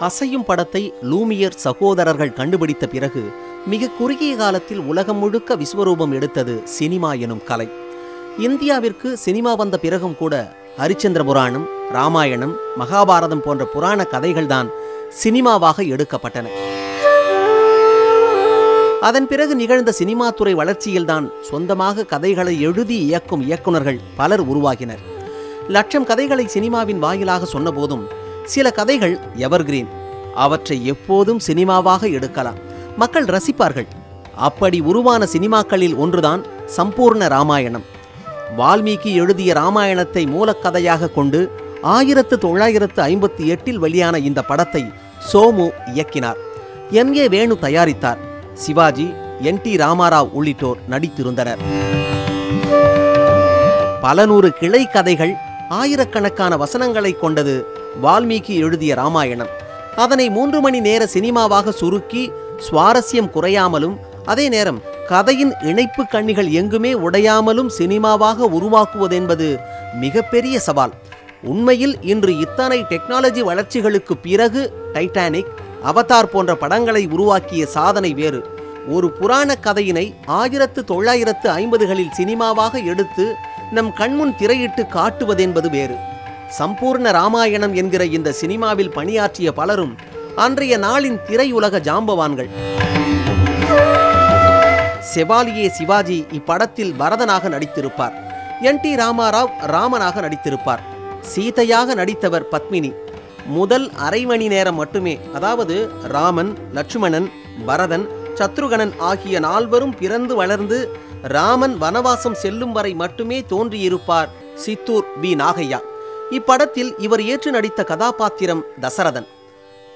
அசையும் படத்தை லூமியர் சகோதரர்கள் கண்டுபிடித்த பிறகு மிக குறுகிய காலத்தில் உலகம் முழுக்க விஸ்வரூபம் எடுத்தது சினிமா எனும் கலை. இந்தியாவிற்கு சினிமா வந்த பிறகும் கூட ஹரிச்சந்திர புராணம் ராமாயணம் மகாபாரதம் போன்ற புராண கதைகள்தான் சினிமாவாக எடுக்கப்பட்டன. அதன் பிறகு நிகழ்ந்த சினிமா துறை வளர்ச்சியில்தான் சொந்தமாக கதைகளை எழுதி இயக்கும் இயக்குனர்கள் பலர் உருவாகினர். லட்சம் கதைகளை சினிமாவின் வாயிலாக சொன்னபோதும் சில கதைகள் எவர்கிரீன்? அவற்றை எப்போதும் சினிமாவாக எடுக்கலாம். மக்கள் ரசிப்பார்கள். அப்படி உருவான சினிமாக்களில் ஒன்றுதான் சம்பூர்ண ராமாயணம். வால்மீகி எழுதிய ராமாயணத்தை மூலக்கதையாக கொண்டு ஆயிரத்து தொள்ளாயிரத்து ஐம்பத்தி எட்டில் வெளியான இந்த படத்தை சோமு இயக்கினார். எம் ஏ வேணு தயாரித்தார். சிவாஜி என். டி. ராமாராவ் உள்ளிட்டோர் நடித்திருந்தனர். பல நூறு கிளை கதைகள் ஆயிரக்கணக்கான வசனங்களை கொண்டது வால்மீகி எழுதிய ராமாயணம். அதனை மூன்று மணி நேர சினிமாவாக சுருக்கி சுவாரஸ்யம் குறையாமலும் அதே நேரம் கதையின் இணைப்பு கண்ணிகள் எங்குமே உடையாமலும் சினிமாவாக உருவாக்குவதென்பது மிகப்பெரிய சவால். உண்மையில் இன்று இத்தனை டெக்னாலஜி வளர்ச்சிகளுக்கு பிறகு டைட்டானிக் அவதார் போன்ற படங்களை உருவாக்கிய சாதனை வேறு. ஒரு புராண கதையினை ஆயிரத்து தொள்ளாயிரத்து ஐம்பதுகளில் சினிமாவாக எடுத்து நம் கண்முன் திரையிட்டு காட்டுவதென்பது வேறு. சம்பூர்ண ராமாயணம் என்கிற இந்த சினிமாவில் பணியாற்றிய பலரும் அன்றைய நாளின் திரையுலக ஜாம்பவான்கள். செவாலியே சிவாஜி இப்படத்தில் பரதனாக நடித்திருப்பார். என் டி ராமாராவ் ராமனாக நடித்திருப்பார். சீதையாக நடித்தவர் பத்மினி. முதல் அரை மணி நேரம் மட்டுமே அதாவது ராமன் லட்சுமணன் பரதன் சத்ருகணன் ஆகிய நால்வரும் பிறந்து வளர்ந்து ராமன் வனவாசம் செல்லும் வரை மட்டுமே தோன்றியிருப்பார் சித்தூர் வி. நாகையா. இப்படத்தில் இவர் ஏற்று நடித்த கதாபாத்திரம் தசரதன்.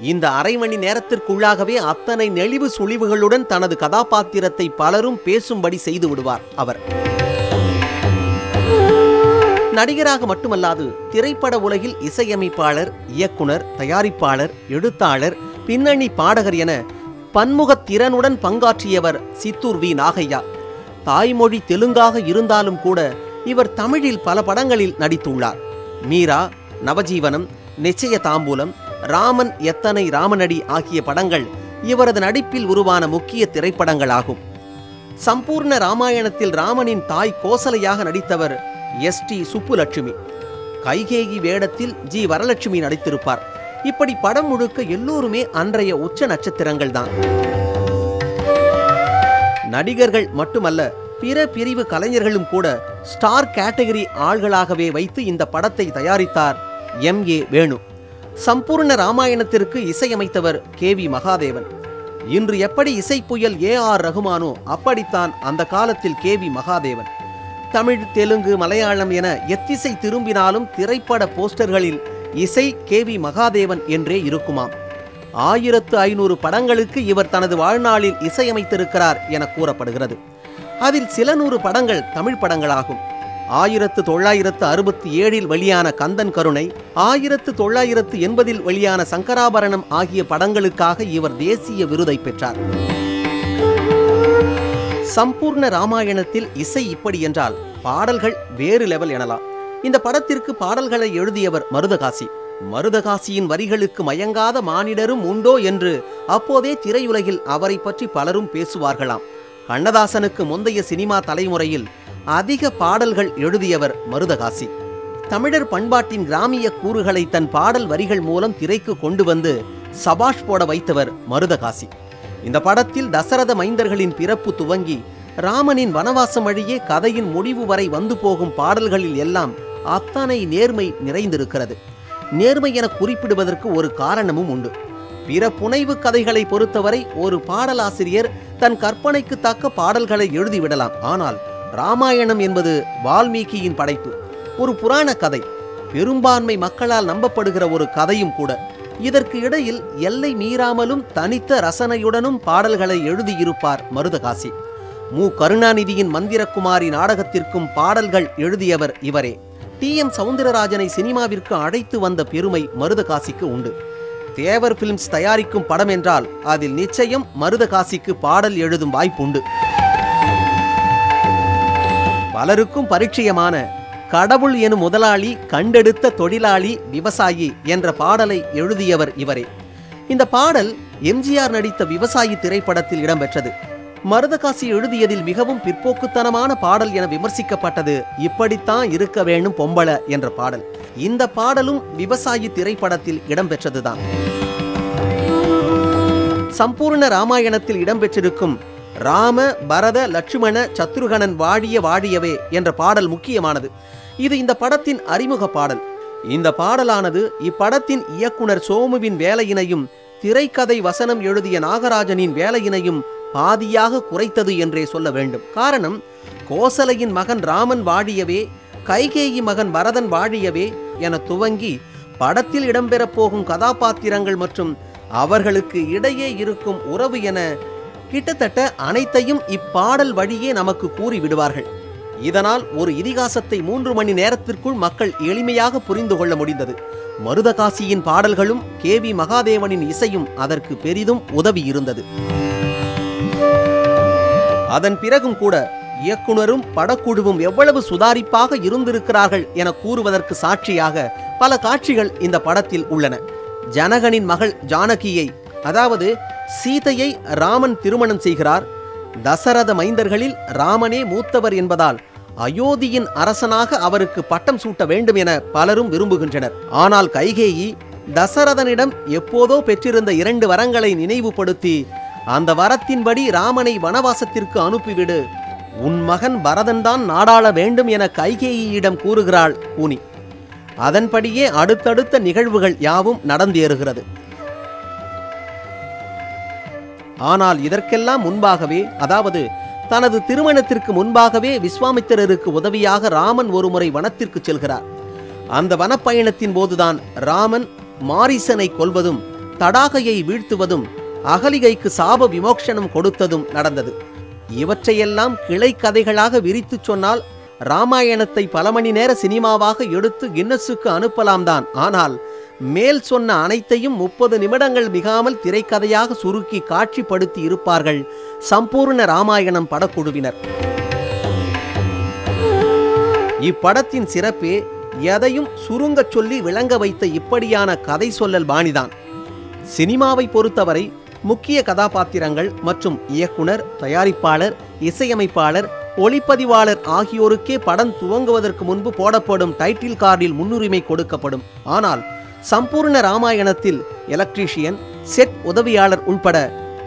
இந்த அரை மணி நேரத்திற்குள்ளாகவே அத்தனை நெளிவு சுழிவுகளுடன் தனது கதாபாத்திரத்தை பலரும் பேசும்படி செய்து விடுவார் அவர். நடிகராக மட்டுமல்லாது திரைப்பட உலகில் இசையமைப்பாளர் இயக்குனர் தயாரிப்பாளர் எழுத்தாளர் பின்னணி பாடகர் என பன்முகத் திறனுடன் பங்காற்றியவர் சித்தூர் வி. நாகையா. தாய்மொழி தெலுங்காக இருந்தாலும் கூட இவர் தமிழில் பல படங்களில் நடித்துள்ளார். மீரா நவஜீவனம் நிச்சய தாம்பூலம் ராமன் எத்தனை ராமனடி ஆகிய படங்கள் இவரது நடிப்பில் உருவான முக்கிய திரைப்படங்களாகும். சம்பூர்ண ராமாயணத்தில் ராமனின் தாய் கோசலையாக நடித்தவர் எஸ் டி சுப்புலட்சுமி. கைகேகி வேடத்தில் ஜி வரலட்சுமி நடித்திருப்பார். இப்படி படம் முழுக்க எல்லோருமே அன்றைய உச்ச நட்சத்திரங்கள் தான் நடிகர்கள் மட்டுமல்ல பிற பிரிவு கலைஞர்களும் கூட ஸ்டார் கேட்டகரி ஆள்களாகவே வைத்து இந்த படத்தை தயாரித்தார் எம். ஏ. வேணு. சம்பூர்ண ராமாயணத்திற்கு இசையமைத்தவர் கே. வி. மகாதேவன். இன்று எப்படி இசைப்புயல் ஏ. ஆர். ரகுமானோ அப்படித்தான் அந்த காலத்தில் கே. வி. மகாதேவன். தமிழ் தெலுங்கு மலையாளம் என எத்திசை திரும்பினாலும் திரைப்பட போஸ்டர்களில் இசை கே. வி. மகாதேவன் என்றே இருக்குமாம். ஆயிரத்து ஐநூறு படங்களுக்கு இவர் தனது வாழ்நாளில் இசையமைத்திருக்கிறார் என கூறப்படுகிறது. அதில் சில நூறு படங்கள் தமிழ் படங்களாகும். ஆயிரத்து தொள்ளாயிரத்து அறுபத்தி ஏழில் வெளியான கந்தன் கருணை ஆயிரத்து தொள்ளாயிரத்து எண்பதில் வெளியான சங்கராபரணம் ஆகிய படங்களுக்காக இவர் தேசிய விருதை பெற்றார். சம்பூர்ண ராமாயணத்தில் இசை இப்படி என்றால் பாடல்கள் வேறு லெவல் எனலாம். இந்த படத்திற்கு பாடல்களை எழுதியவர் மருதகாசி. மருதகாசியின் வரிகளுக்கு மயங்காத மானிடரும் உண்டோ என்று அப்போதே திரையுலகில் அவரை பற்றி பலரும் பேசுவார்களாம். கண்ணதாசனுக்கு முந்தைய சினிமா தலைமுறையில் அதிக பாடல்கள் எழுதியவர் மருதகாசி. தமிழர் பண்பாட்டின் கிராமிய கூறுகளை தன் பாடல் வரிகள் மூலம் திரைக்கு கொண்டு வந்து சபாஷ் போட வைத்தவர் மருதகாசி. இந்த படத்தில் தசரத மைந்தர்களின் பிறப்பு துவங்கி ராமனின் வனவாசம் வழியே கதையின் முடிவு வரை வந்து போகும் பாடல்களில் எல்லாம் அத்தனை நேர்மை நிறைந்திருக்கிறது. நேர்மை என குறிப்பிடுவதற்கு ஒரு காரணமும் உண்டு. பிற புனைவு கதைகளை பொறுத்தவரை ஒரு பாடலாசிரியர் தன் கற்பனைக்கு தக்க பாடல்களை எழுதிவிடலாம். ஆனால் ராமாயணம் என்பது வால்மீகியின் படைப்பு. ஒரு புராண கதை. பெரும்பான்மை மக்களால் நம்பப்படுகிற ஒரு கதையும் கூட. இதற்கு இடையில் எல்லை மீறாமலும் தனித்த ரசனையுடனும் பாடல்களை எழுதியிருப்பார் மருதகாசி. மு. கருணாநிதியின் மந்திரகுமாரி நாடகத்திற்கும் பாடல்கள் எழுதியவர் இவரே. டி. எம். சவுந்தரராஜனை சினிமாவிற்கு அழைத்து வந்த பெருமை மருதகாசிக்கு உண்டு. தேவர் பிலிம்ஸ் தயாரிக்கும் படம் என்றால் அதில் நிச்சயம் மருதகாசிக்கு பாடல் எழுதும் வாய்ப்புண்டு. பலருக்கும் பரிச்சயமான கடவுள் எனும் முதலாளி கண்டெடுத்த தொழிலாளி விவசாயி என்ற பாடலை எழுதியவர் இவரே. இந்த பாடல் எம்ஜிஆர் நடித்த விவசாயி திரைப்படத்தில் இடம்பெற்றது. மருதகாசி எழுதியதில் மிகவும் பிற்போக்குத்தனமான பாடல் என விமர்சிக்கப்பட்டது இப்படித்தான் இருக்க வேணும் பொம்பள என்ற பாடல். இந்த பாடலும் விவசாயி திரைப்படத்தில் இடம்பெற்றதுதான். சம்பூர்ண ராமாயணத்தில் இடம்பெற்றிருக்கும் ராம பரத லட்சுமண சத்ருகணன் வாழிய வாழியவே என்ற பாடல் முக்கியமானது. இது இந்த படத்தின் அறிமுக பாடல். இந்த பாடலானது இப்படத்தின் இயக்குனர் சோமுவின் வேலையினையும் திரைக்கதை வசனம் எழுதிய நாகராஜனின் வேலையினையும் பாதியாக குறைத்தது என்றே சொல்ல வேண்டும். காரணம் கோசலையின் மகன் ராமன் வாழியவே கைகேயி மகன் பரதன் வாழியவே என துவங்கி படத்தில் இடம்பெறப் போகும் கதாபாத்திரங்கள் மற்றும் அவர்களுக்கு இடையே இருக்கும் உறவு என கிட்டத்தட்ட அனைத்தையும் இப்பாடல் வழியே நமக்கு கூறி விடுவார்கள் இதனால் ஒரு இதிகாசத்தை மூன்று மணி நேரத்திற்குள் மக்கள் எளிமையாக புரிந்து கொள்ள முடிந்தது. மருதகாசியின் பாடல்களும் கே வி மகாதேவனின் இசையும் அதற்கு பெரிதும் உதவி இருந்தது அதன் பிறகும் கூட இயக்குனரும் படக்குழுவும் எவ்வளவு சுதாரிப்பாக இருந்திருக்கிறார்கள் என கூறுவதற்கு சாட்சியாக பல காட்சிகள் இந்த படத்தில் உள்ளன. ஜனகனின் மகள் ஜானகியை அதாவது சீதையை ராமன் திருமணம் செய்கிறார். தசரத மைந்தர்களில் ராமனே மூத்தவர் என்பதால் அயோத்தியின் அரசனாக அவருக்கு பட்டம் சூட்ட வேண்டும் என பலரும் விரும்புகின்றனர். ஆனால் கைகேயி தசரதனிடம் எப்போதோ பெற்றிருந்த இரண்டு வரங்களை நினைவுபடுத்தி அந்த வரத்தின்படி ராமனை வனவாசத்திற்கு அனுப்பிவிடு உன் மகன் பரதன்தான் நாடாள வேண்டும் என கைகேயியிடம் கூறுகிறாள் கூனி அதன்படியே அடுத்தடுத்த நிகழ்வுகள் யாவும் நடந்தேறுகிறது. ஆனால் இதற்கெல்லாம் முன்பாகவே அதாவது தனது திருமணத்திற்கு முன்பாகவே விஸ்வாமித்திரருக்கு உதவியாக ராமன் ஒருமுறை வனத்திற்கு செல்கிறார். அந்த வனப்பயணத்தின் போதுதான் ராமன் மாரிசனை கொல்வதும் தடாகையை வீழ்த்துவதும் அகலிகைக்கு சாப விமோக்ஷனம் கொடுத்ததும் நடந்தது. இவற்றையெல்லாம் கிளை கதைகளாக விரித்துச் சொன்னால் ராமாயணத்தை பல மணி நேர சினிமாவாக எடுத்து கின்னஸுக்கு அனுப்பலாம் தான் ஆனால் மேல் சொன்ன அனைத்தையும் முப்பது நிமிடங்கள் மிகாமல் திரைக்கதையாக சுருக்கி காட்சிப்படுத்தி இருப்பார்கள் சம்பூர்ண ராமாயணம் படக்குழுவினர். இப்படத்தின் சிறப்பே எதையும் சுருங்கச் சொல்லி விளங்க வைத்த இப்படியான கதை சொல்லல் பாணிதான். சினிமாவை பொறுத்தவரை முக்கிய கதாபாத்திரங்கள் மற்றும் இயக்குனர் தயாரிப்பாளர் இசையமைப்பாளர் ஒளிப்பதிவாளர் ஆகியோருக்கே படம் துவங்குவதற்கு முன்பு போடப்படும் டைட்டில் கார்டில் முன்னுரிமை கொடுக்கப்படும். ஆனால் சம்பூர்ண ராமாயணத்தில் எலக்ட்ரீஷியன் செட் உதவியாளர் உள்பட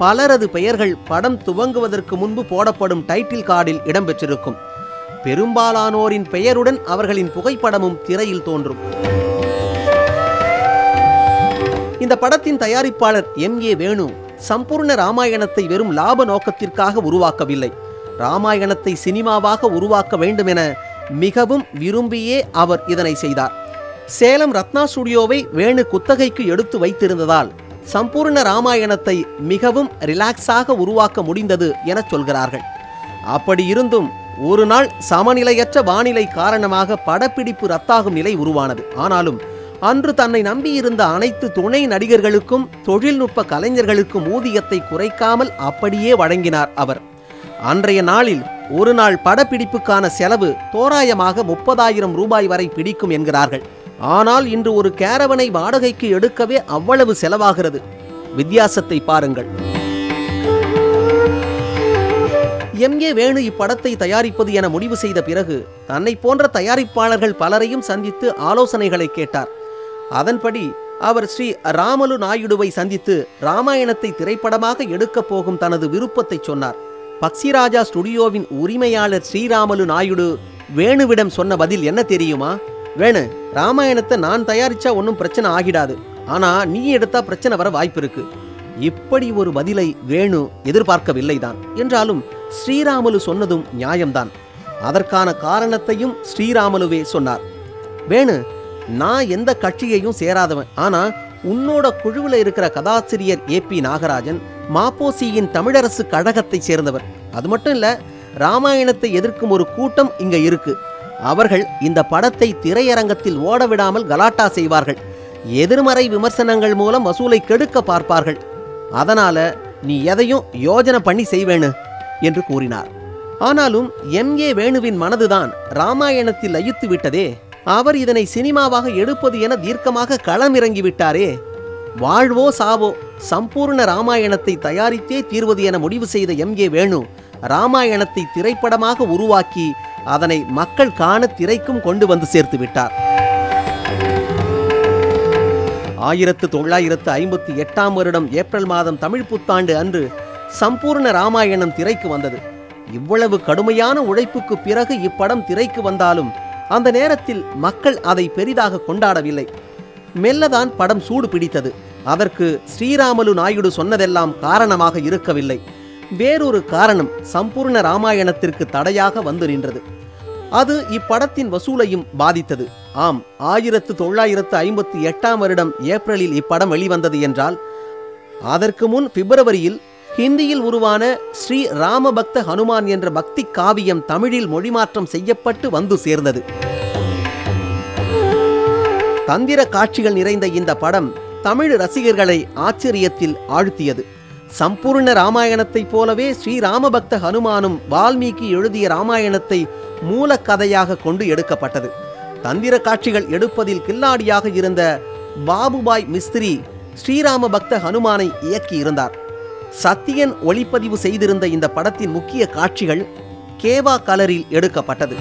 பலரது பெயர்கள் படம் துவங்குவதற்கு முன்பு போடப்படும் டைட்டில் கார்டில் இடம்பெற்றிருக்கும். பெரும்பாலானோரின் பெயருடன் அவர்களின் புகைப்படமும் திரையில் தோன்றும். இந்த படத்தின் தயாரிப்பாளர் எம் ஏ வேணு சம்பூர்ண ராமாயணத்தை வெறும் லாப நோக்கத்திற்காக உருவாக்கவில்லை. ராமாயணத்தை சினிமாவாக உருவாக்க வேண்டும் என மிகவும் விரும்பியே அவர் இதனை செய்தார். சேலம் ரத்னா ஸ்டுடியோவை வேணு குத்தகைக்கு எடுத்து வைத்திருந்ததால் சம்பூர்ண ராமாயணத்தை மிகவும் ரிலாக்ஸாக உருவாக்க முடிந்தது என சொல்கிறார்கள். அப்படி இருந்தும் ஒரு நாள் சமநிலையற்ற வானிலை காரணமாக படப்பிடிப்பு ரத்தாகும் நிலை உருவானது. ஆனாலும் அன்று தன்னை நம்பியிருந்த அனைத்து துணை நடிகர்களுக்கும் தொழில்நுட்ப கலைஞர்களுக்கும் ஊதியத்தை குறைக்காமல் அப்படியே வழங்கினார் அவர். அன்றைய நாளில் ஒரு நாள் படப்பிடிப்புக்கான செலவு தோராயமாக முப்பதாயிரம் ரூபாய் வரை பிடிக்கும் என்கிறார்கள். ஆனால் இன்று ஒரு கேரவனை வாடகைக்கு எடுக்கவே அவ்வளவு செலவாகிறது. வித்தியாசத்தை பாருங்கள். எம். ஏ. வேணு இப்படத்தை தயாரிப்பது என முடிவு செய்த பிறகு தன்னை போன்ற தயாரிப்பாளர்கள் பலரையும் சந்தித்து ஆலோசனைகளை கேட்டார். அதன்படி அவர் ஸ்ரீ ராமலு நாயுடுவை சந்தித்து ராமாயணத்தை திரைப்படமாக எடுக்கப் போகும் தனது விருப்பத்தை சொன்னார். பக்சிராஜா ஸ்டுடியோவின் உரிமையாளர் ஸ்ரீராமலு நாயுடு வேணுவிடம் சொன்ன பதில் என்ன தெரியுமா? வேணு ராமாயணத்தை நான் தயாரிச்சா ஒன்றும் பிரச்சனை ஆகிடாது. ஆனா நீ எடுத்தா பிரச்சனை வர வாய்ப்பு இருக்கு. இப்படி ஒரு பதிலை வேணு எதிர்பார்க்கவில்லைதான். என்றாலும் ஸ்ரீராமலு சொன்னதும் நியாயம்தான். அதற்கான காரணத்தையும் ஸ்ரீராமலுவே சொன்னார். வேணு நான் எந்த கட்சியையும் சேராதவன். ஆனா உன்னோட குழுவில் இருக்கிற கதாசிரியர் ஏ பி நாகராஜன் மாப்போசியின் தமிழரசு கழகத்தை சேர்ந்தவர். அது மட்டும் இல்ல ராமாயணத்தை எதிர்க்கும் ஒரு கூட்டம் இங்க இருக்கு. அவர்கள் இந்த படத்தை திரையரங்கத்தில் ஓட விடாமல் கலாட்டா செய்வார்கள். எதிர்மறை விமர்சனங்கள் மூலம் வசூலை கெடுக்க பார்ப்பார்கள். அதனால நீ எதையும் யோஜனை பண்ணி செய்வேணு என்று கூறினார். ஆனாலும் எம் ஏ வேணுவின் மனதுதான் ராமாயணத்தில் லயித்து விட்டதே. அவர் இதனை சினிமாவாக எடுப்பது என தீர்க்கமாக களமிறங்கி விட்டாரே வாழ்வோ சாவோ சம்பூர்ண ராமாயணத்தை தயாரித்தே தீர்வது என முடிவு செய்த எம் ஏ வேணு ராமாயணத்தை திரைப்படமாக உருவாக்கி அதனை மக்கள் காண திரைக்கும் கொண்டு வந்து சேர்த்து விட்டார். ஆயிரத்து தொள்ளாயிரத்து ஐம்பத்தி எட்டாம் வருடம் ஏப்ரல் மாதம் தமிழ் புத்தாண்டு அன்று சம்பூர்ண ராமாயணம் திரைக்கு வந்தது. இவ்வளவு கடுமையான உழைப்புக்கு பிறகு இப்படம் திரைக்கு வந்தாலும் அந்த நேரத்தில் மக்கள் அதை பெரிதாக கொண்டாடவில்லை. மெல்லதான் படம் சூடு பிடித்தது. அதற்கு ஸ்ரீராமலு நாயுடு சொன்னதெல்லாம் காரணமாக இருக்கவில்லை. வேறொரு காரணம் சம்பூர்ண ராமாயணத்திற்கு தடையாக வந்து நின்றது. அது இப்படத்தின் வசூலையும் பாதித்தது. ஆம் ஆயிரத்து தொள்ளாயிரத்து ஐம்பத்தி எட்டாம் வருடம் ஏப்ரலில் இப்படம் வெளிவந்தது என்றால் அதற்கு முன் பிப்ரவரியில் ஹிந்தியில் உருவான ஸ்ரீ ராமபக்த ஹனுமான் என்ற பக்தி காவியம் தமிழில் மொழிமாற்றம் செய்யப்பட்டு வந்து சேர்ந்தது. தந்திர காட்சிகள் நிறைந்த இந்த படம் தமிழ் ரசிகர்களை ஆச்சரியத்தில் ஆழ்த்தியது. சம்பூர்ண ராமாயணத்தைப் போலவே ஸ்ரீ ராமபக்த ஹனுமானும் வால்மீகி எழுதிய ராமாயணத்தை மூலக்கதையாக கொண்டு எடுக்கப்பட்டது. தந்திர காட்சிகள் எடுப்பதில் கில்லாடியாக இருந்த பாபுபாய் மிஸ்திரி ஸ்ரீராம பக்த ஹனுமானை இயக்கியிருந்தார். சத்தியன் ஒளிப்பதிவு செய்திருந்த இந்த படத்தின் முக்கிய காட்சிகள் கேவா கலரில் எடுக்கப்பட்டது.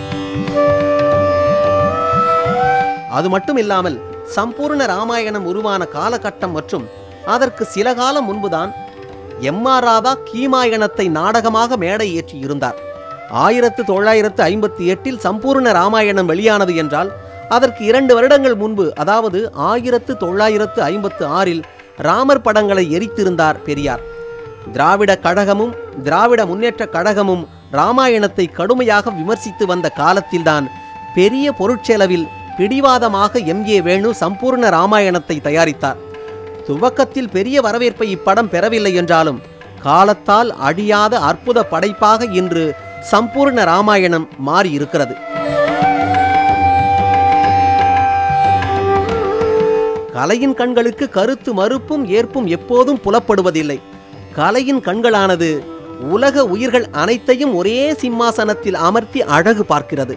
அது மட்டும் இல்லாமல் சம்பூர்ண ராமாயணம் உருவான காலகட்டம் மற்றும் அதற்கு சில காலம் முன்புதான் எம் ஆர் ராதா கீமாயணத்தை நாடகமாக மேடை ஏற்றி இருந்தார் ஆயிரத்து தொள்ளாயிரத்து ஐம்பத்தி எட்டில் சம்பூர்ண ராமாயணம் வெளியானது என்றால் அதற்கு இரண்டு வருடங்கள் முன்பு அதாவது ஆயிரத்து தொள்ளாயிரத்து ஐம்பத்து ஆறில் ராமர் படங்களை எரித்திருந்தார் பெரியார். திராவிட கழகமும் திராவிட முன்னேற்ற கழகமும் ராமாயணத்தை கடுமையாக விமர்சித்து வந்த காலத்தில்தான் பெரிய பொருட்செலவில் பிடிவாதமாக எம் ஏ வேணு சம்பூர்ண ராமாயணத்தை தயாரித்தார். துவக்கத்தில் பெரிய வரவேற்பை இப்படம் பெறவில்லை என்றாலும் காலத்தால் அழியாத அற்புத படைப்பாக இன்று சம்பூர்ண ராமாயணம் மாறியிருக்கிறது. கலையின் கண்களுக்கு கருத்து மறுப்பும் ஏற்பும் எப்போதும் புலப்படுவதில்லை. கலையின் கண்களானது உலக உயிர்கள் அனைத்தையும் ஒரே சிம்மாசனத்தில் அமர்த்தி அழகு பார்க்கிறது.